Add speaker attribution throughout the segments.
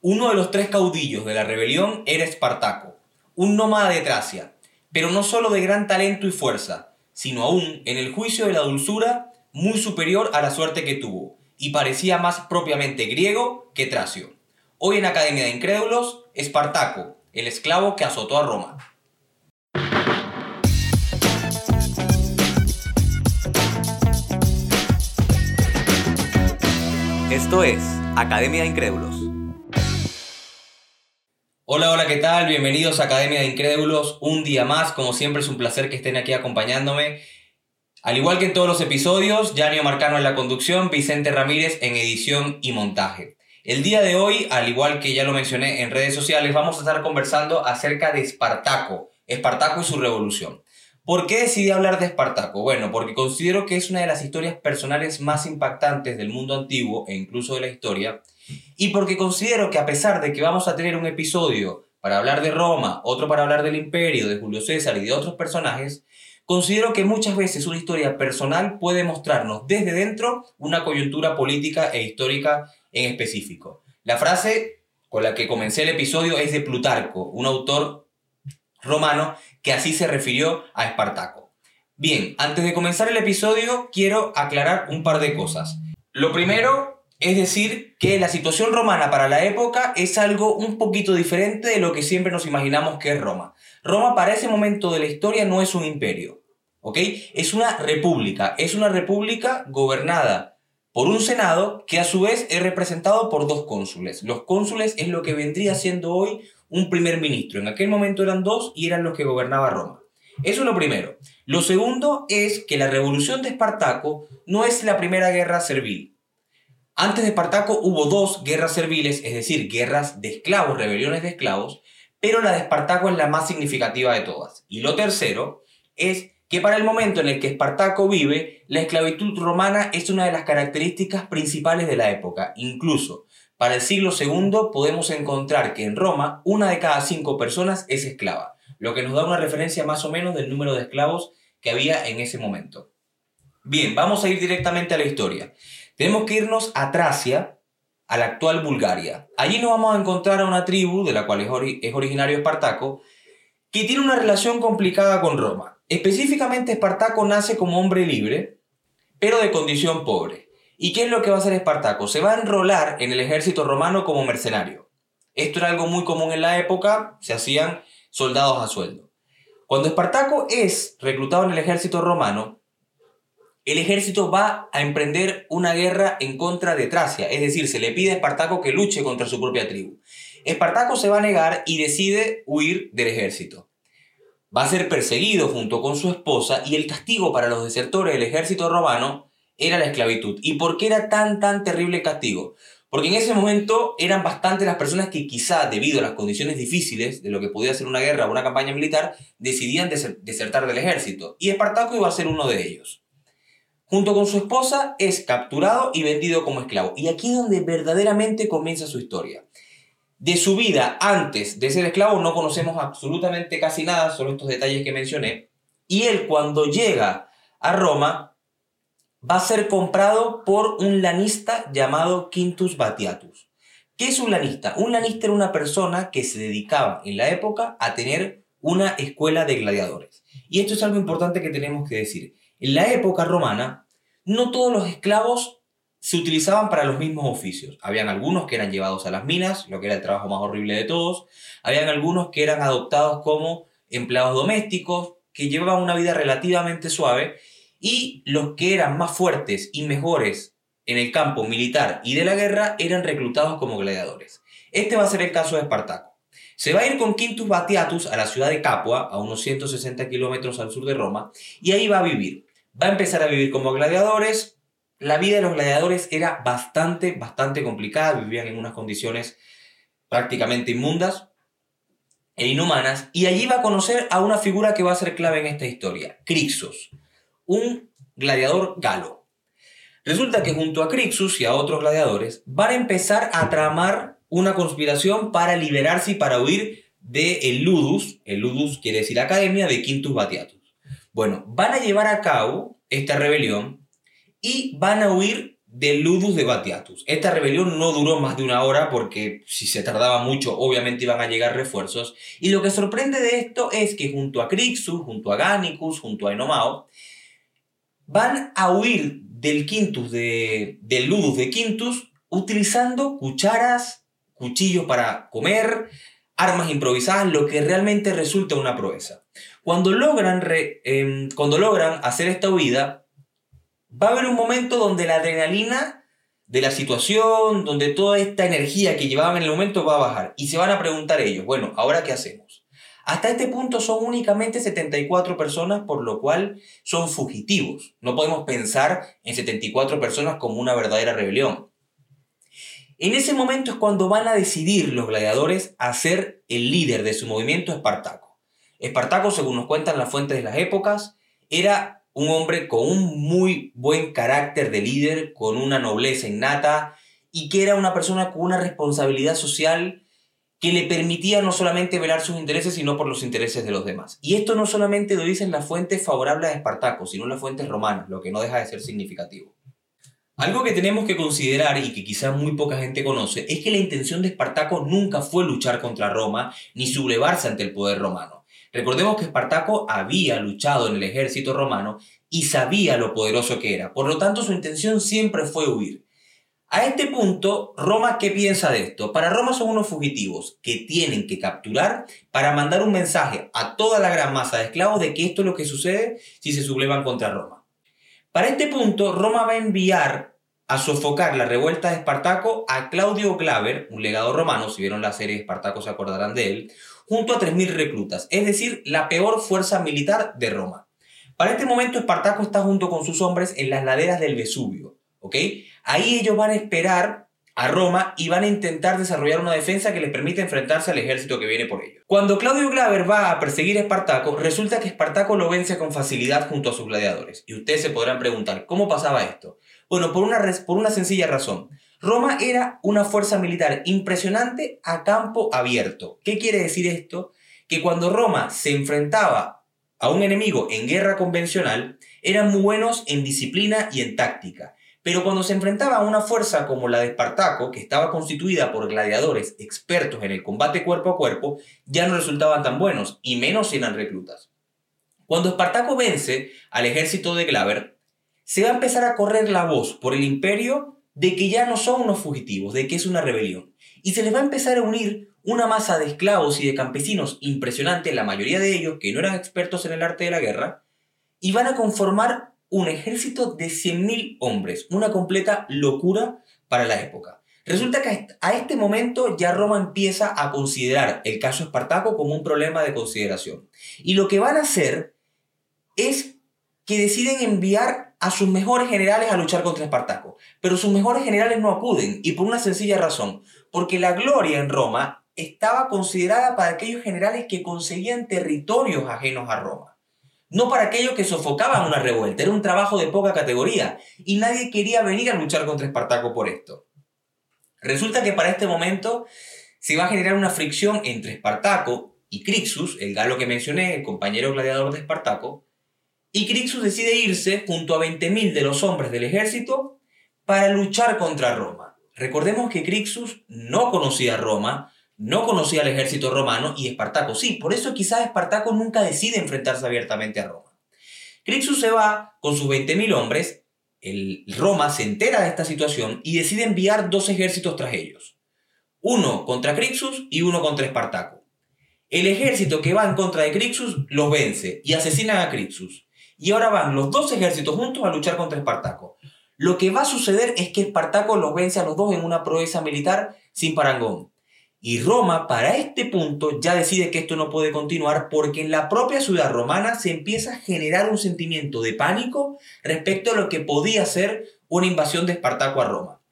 Speaker 1: Uno de los tres caudillos de la rebelión era Espartaco, un nómada de Tracia, pero no solo de gran talento y fuerza, sino aún, en el juicio de la dulzura, muy superior a la suerte que tuvo, y parecía más propiamente griego que tracio. Hoy en Academia de Incrédulos, Espartaco, el esclavo que azotó a Roma. Esto es Academia de Incrédulos. Hola, hola, ¿qué tal? Bienvenidos a Academia de Incrédulos. Un día más, como siempre es un placer que estén aquí acompañándome. Al igual que en todos los episodios, Janio Marcano en la conducción, Vicente Ramírez en edición y montaje. El día de hoy, al igual que ya lo mencioné en redes sociales, vamos a estar conversando acerca de Espartaco, Espartaco y su revolución. ¿Por qué decidí hablar de Espartaco? Bueno, porque considero que es una de las historias personales más impactantes del mundo antiguo e incluso de la historia, y porque considero que a pesar de que vamos a tener un episodio para hablar de Roma, otro para hablar del imperio, de Julio César y de otros personajes, considero que muchas veces una historia personal puede mostrarnos desde dentro una coyuntura política e histórica en específico. La frase con la que comencé el episodio es de Plutarco, un autor romano que así se refirió a Espartaco. Bien, antes de comenzar el episodio quiero aclarar un par de cosas. Lo primero es decir que la situación romana para la época es algo un poquito diferente de lo que siempre nos imaginamos que es Roma. Roma para ese momento de la historia no es un imperio, ¿ok? Es una república, es una república gobernada por un senado que a su vez es representado por dos cónsules. Los cónsules es lo que vendría siendo hoy un primer ministro. En aquel momento eran dos y eran los que gobernaba Roma. Eso es lo primero. Lo segundo es que la revolución de Espartaco no es la primera guerra servil. Antes de Espartaco hubo dos guerras serviles, es decir, guerras de esclavos, rebeliones de esclavos, pero la de Espartaco es la más significativa de todas. Y lo tercero es que para el momento en el que Espartaco vive, la esclavitud romana es una de las características principales de la época. Incluso para el siglo II podemos encontrar que en Roma una de cada cinco personas es esclava, lo que nos da una referencia más o menos del número de esclavos que había en ese momento. Bien, vamos a ir directamente a la historia. Tenemos que irnos a Tracia, a la actual Bulgaria. Allí nos vamos a encontrar a una tribu, de la cual es, originario Espartaco, que tiene una relación complicada con Roma. Específicamente Espartaco nace como hombre libre, pero de condición pobre. ¿Y qué es lo que va a hacer Espartaco? Se va a enrolar en el ejército romano como mercenario. Esto era algo muy común en la época, se hacían soldados a sueldo. Cuando Espartaco es reclutado en el ejército romano, el ejército va a emprender una guerra en contra de Tracia, es decir, se le pide a Espartaco que luche contra su propia tribu. Espartaco se va a negar y decide huir del ejército. Va a ser perseguido junto con su esposa y el castigo para los desertores del ejército romano era la esclavitud. ¿Y por qué era tan, tan terrible el castigo? Porque en ese momento eran bastantes las personas que quizá debido a las condiciones difíciles de lo que podía ser una guerra o una campaña militar, decidían desertar del ejército. Y Espartaco iba a ser uno de ellos. Junto con su esposa es capturado y vendido como esclavo. Y aquí es donde verdaderamente comienza su historia. De su vida antes de ser esclavo no conocemos absolutamente casi nada, solo estos detalles que mencioné. Y él cuando llega a Roma va a ser comprado por un lanista llamado Quintus Batiatus. ¿Qué es un lanista? Un lanista era una persona que se dedicaba en la época a tener una escuela de gladiadores. Y esto es algo importante que tenemos que decir. En la época romana, no todos los esclavos se utilizaban para los mismos oficios. Habían algunos que eran llevados a las minas, lo que era el trabajo más horrible de todos. Habían algunos que eran adoptados como empleados domésticos, que llevaban una vida relativamente suave y los que eran más fuertes y mejores en el campo militar y de la guerra eran reclutados como gladiadores. Este va a ser el caso de Espartaco. Se va a ir con Quintus Batiatus a la ciudad de Capua, a unos 160 kilómetros al sur de Roma, y ahí va a vivir. Va a empezar a vivir como gladiadores. La vida de los gladiadores era bastante, bastante complicada, vivían en unas condiciones prácticamente inmundas e inhumanas, y allí va a conocer a una figura que va a ser clave en esta historia, Crixos un gladiador galo. Resulta que junto a Crixus y a otros gladiadores van a empezar a tramar una conspiración para liberarse y para huir de el Ludus, el Ludus quiere decir academia, de Quintus Batiatus. Bueno, van a llevar a cabo esta rebelión y van a huir del Ludus de Batiatus. Esta rebelión no duró más de una hora porque si se tardaba mucho obviamente iban a llegar refuerzos. Y lo que sorprende de esto es que junto a Crixus, junto a Ganicus, junto a Enomao, van a huir del Quintus de, del Ludus de Quintus utilizando cucharas, cuchillos para comer, armas improvisadas, lo que realmente resulta una proeza. Cuando logran, em, cuando logran hacer esta huida, va a haber un momento donde la adrenalina de la situación, donde toda esta energía que llevaban en el momento va a bajar. Y se van a preguntar ellos, bueno, ¿ahora qué hacemos? Hasta este punto son únicamente 74 personas, por lo cual son fugitivos. No podemos pensar en 74 personas como una verdadera rebelión. En ese momento es cuando van a decidir los gladiadores a ser el líder de su movimiento Espartaco. Espartaco, según nos cuentan las fuentes de las épocas, era un hombre con un muy buen carácter de líder, con una nobleza innata y que era una persona con una responsabilidad social que le permitía no solamente velar sus intereses, sino por los intereses de los demás. Y esto no solamente lo dicen las fuentes favorables a Espartaco, sino las fuentes romanas, lo que no deja de ser significativo. Algo que tenemos que considerar y que quizás muy poca gente conoce es que la intención de Espartaco nunca fue luchar contra Roma ni sublevarse ante el poder romano. Recordemos que Espartaco había luchado en el ejército romano y sabía lo poderoso que era, por lo tanto su intención siempre fue huir. A este punto, Roma, ¿qué piensa de esto? Para Roma son unos fugitivos que tienen que capturar para mandar un mensaje a toda la gran masa de esclavos de que esto es lo que sucede si se sublevan contra Roma. Para este punto, Roma va a enviar a sofocar la revuelta de Espartaco a Claudio Glaber, un legado romano, si vieron la serie Espartaco se acordarán de él, junto a 3.000 reclutas, es decir, la peor fuerza militar de Roma. Para este momento Espartaco está junto con sus hombres en las laderas del Vesubio. Ahí ellos van a esperar a Roma y van a intentar desarrollar una defensa que les permita enfrentarse al ejército que viene por ellos. Cuando Claudio Glaber va a perseguir a Espartaco, resulta que Espartaco lo vence con facilidad junto a sus gladiadores. Y ustedes se podrán preguntar, ¿cómo pasaba esto? Bueno, por una, por una sencilla razón. Roma era una fuerza militar impresionante a campo abierto. ¿Qué quiere decir esto? Que cuando Roma se enfrentaba a un enemigo en guerra convencional, eran muy buenos en disciplina y en táctica. Pero cuando se enfrentaba a una fuerza como la de Espartaco, que estaba constituida por gladiadores expertos en el combate cuerpo a cuerpo, ya no resultaban tan buenos, y menos eran reclutas. Cuando Espartaco vence al ejército de Glaber, se va a empezar a correr la voz por el imperio de que ya no son unos fugitivos, de que es una rebelión. Y se les va a empezar a unir una masa de esclavos y de campesinos impresionante, la mayoría de ellos que no eran expertos en el arte de la guerra, y van a conformar un ejército de 100.000 hombres, una completa locura para la época. Resulta que a este momento ya Roma empieza a considerar el caso Espartaco como un problema de consideración. Y lo que van a hacer es que deciden enviar a sus mejores generales a luchar contra Espartaco. Pero sus mejores generales no acuden, y por una sencilla razón, porque la gloria en Roma estaba considerada para aquellos generales que conseguían territorios ajenos a Roma. No para aquellos que sofocaban una revuelta, era un trabajo de poca categoría, y nadie quería venir a luchar contra Espartaco por esto. Resulta que para este momento se va a generar una fricción entre Espartaco y Crixus, el galo que mencioné, el compañero gladiador de Espartaco, y Crixus decide irse junto a 20.000 de los hombres del ejército para luchar contra Roma. Recordemos que Crixus no conocía Roma, no conocía al ejército romano y Espartaco sí, por eso quizás Espartaco nunca decide enfrentarse abiertamente a Roma. Crixus se va con sus 20.000 hombres, el Roma se entera de esta situación y decide enviar dos ejércitos tras ellos. Uno contra Crixus y uno contra Espartaco. El ejército que va en contra de Crixus los vence y asesinan a Crixus y ahora van los dos ejércitos juntos a luchar contra Espartaco. Lo que va a suceder es que Espartaco los vence a los dos en una proeza militar sin parangón. Y Roma, para este punto, ya decide que esto no puede continuar porque en la propia ciudad romana se empieza a generar un sentimiento de pánico respecto a lo que podía ser una invasión de Espartaco a Roma.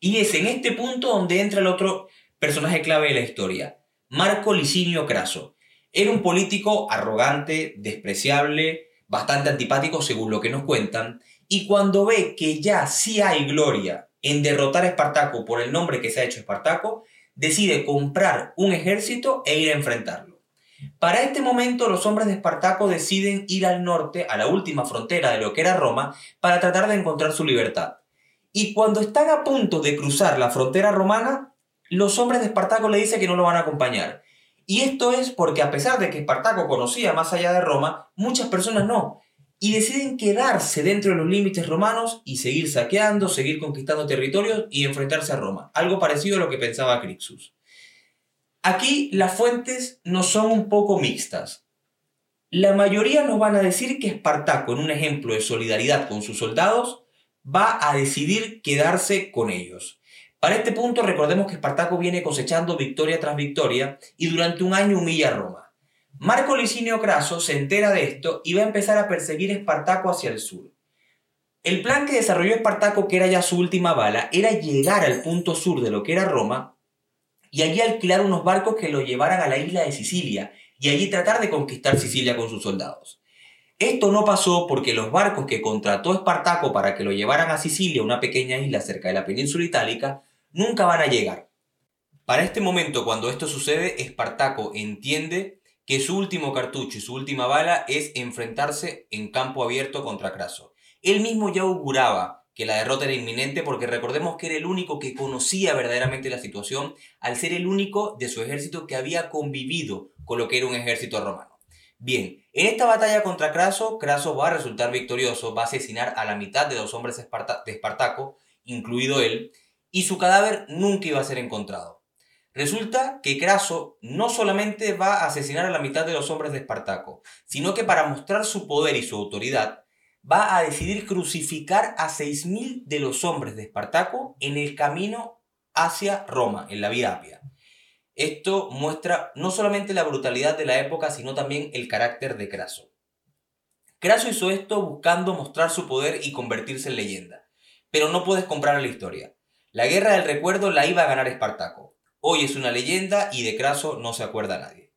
Speaker 1: Y es en este punto donde entra el otro personaje clave de la historia, Marco Licinio Craso. Era un político arrogante, despreciable, bastante antipático según lo que nos cuentan, y cuando ve que ya sí hay gloria en derrotar a Espartaco por el nombre que se ha hecho Espartaco, decide comprar un ejército e ir a enfrentarlo. Para este momento los hombres de Espartaco deciden ir al norte, a la última frontera de lo que era Roma, para tratar de encontrar su libertad. Y cuando están a punto de cruzar la frontera romana, los hombres de Espartaco le dicen que no lo van a acompañar. Y esto es porque a pesar de que Espartaco conocía más allá de Roma, muchas personas no. Y deciden quedarse dentro de los límites romanos y seguir saqueando, seguir conquistando territorios y enfrentarse a Roma. Algo parecido a lo que pensaba Crixus. Aquí las fuentes no son un poco mixtas. La mayoría nos van a decir que Espartaco, en un ejemplo de solidaridad con sus soldados, va a decidir quedarse con ellos. Para este punto recordemos que Espartaco viene cosechando victoria tras victoria y durante un año humilla a Roma. Marco Licinio Craso se entera de esto y va a empezar a perseguir a Espartaco hacia el sur. El plan que desarrolló Espartaco, que era ya su última bala, era llegar al punto sur de lo que era Roma y allí alquilar unos barcos que lo llevaran a la isla de Sicilia y allí tratar de conquistar Sicilia con sus soldados. Esto no pasó porque los barcos que contrató Espartaco para que lo llevaran a Sicilia, una pequeña isla cerca de la península itálica, nunca van a llegar. Para este momento, cuando esto sucede, Espartaco entiende que su último cartucho y su última bala es enfrentarse en campo abierto contra Craso. Él mismo ya auguraba que la derrota era inminente porque recordemos que era el único que conocía verdaderamente la situación al ser el único de su ejército que había convivido con lo que era un ejército romano. Bien, en esta batalla contra Craso, Craso va a resultar victorioso, va a asesinar a la mitad de los hombres de Espartaco, incluido él, y su cadáver nunca iba a ser encontrado. Resulta que Craso no solamente va a asesinar a la mitad de los hombres de Espartaco, sino que para mostrar su poder y su autoridad, va a decidir crucificar a 6.000 de los hombres de Espartaco en el camino hacia Roma, en la Vía Apia. Esto muestra no solamente la brutalidad de la época, sino también el carácter de Craso. Craso hizo esto buscando mostrar su poder y convertirse en leyenda. Pero no puedes comprar la historia. La guerra del recuerdo la iba a ganar Espartaco. Hoy es una leyenda y de Craso no se acuerda nadie.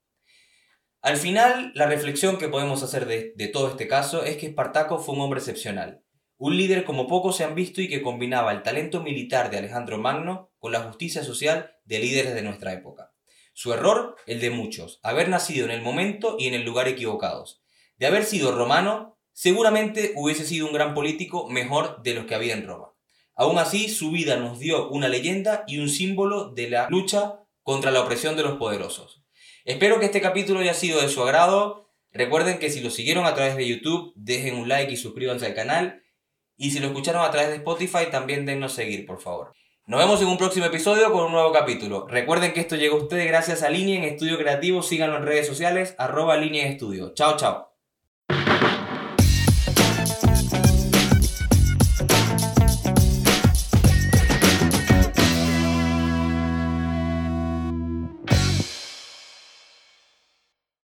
Speaker 1: Al final, la reflexión que podemos hacer de, de todo este caso es que Espartaco fue un hombre excepcional, un líder como pocos se han visto y que combinaba el talento militar de Alejandro Magno con la justicia social de líderes de nuestra época. Su error, el de muchos, haber nacido en el momento y en el lugar equivocados. De haber sido romano, seguramente hubiese sido un gran político mejor de los que había en Roma. Aún así, su vida nos dio una leyenda y un símbolo de la lucha contra la opresión de los poderosos. Espero que este capítulo haya sido de su agrado. Recuerden que si lo siguieron a través de YouTube, dejen un like y suscríbanse al canal. Y si lo escucharon a través de Spotify, también dennos seguir, por favor. Nos vemos en un próximo episodio con un nuevo capítulo. Recuerden que esto llegó a ustedes gracias a Línea en Estudio Creativo. Síganlo en redes sociales, arroba Línea en Estudio. Chao, chao.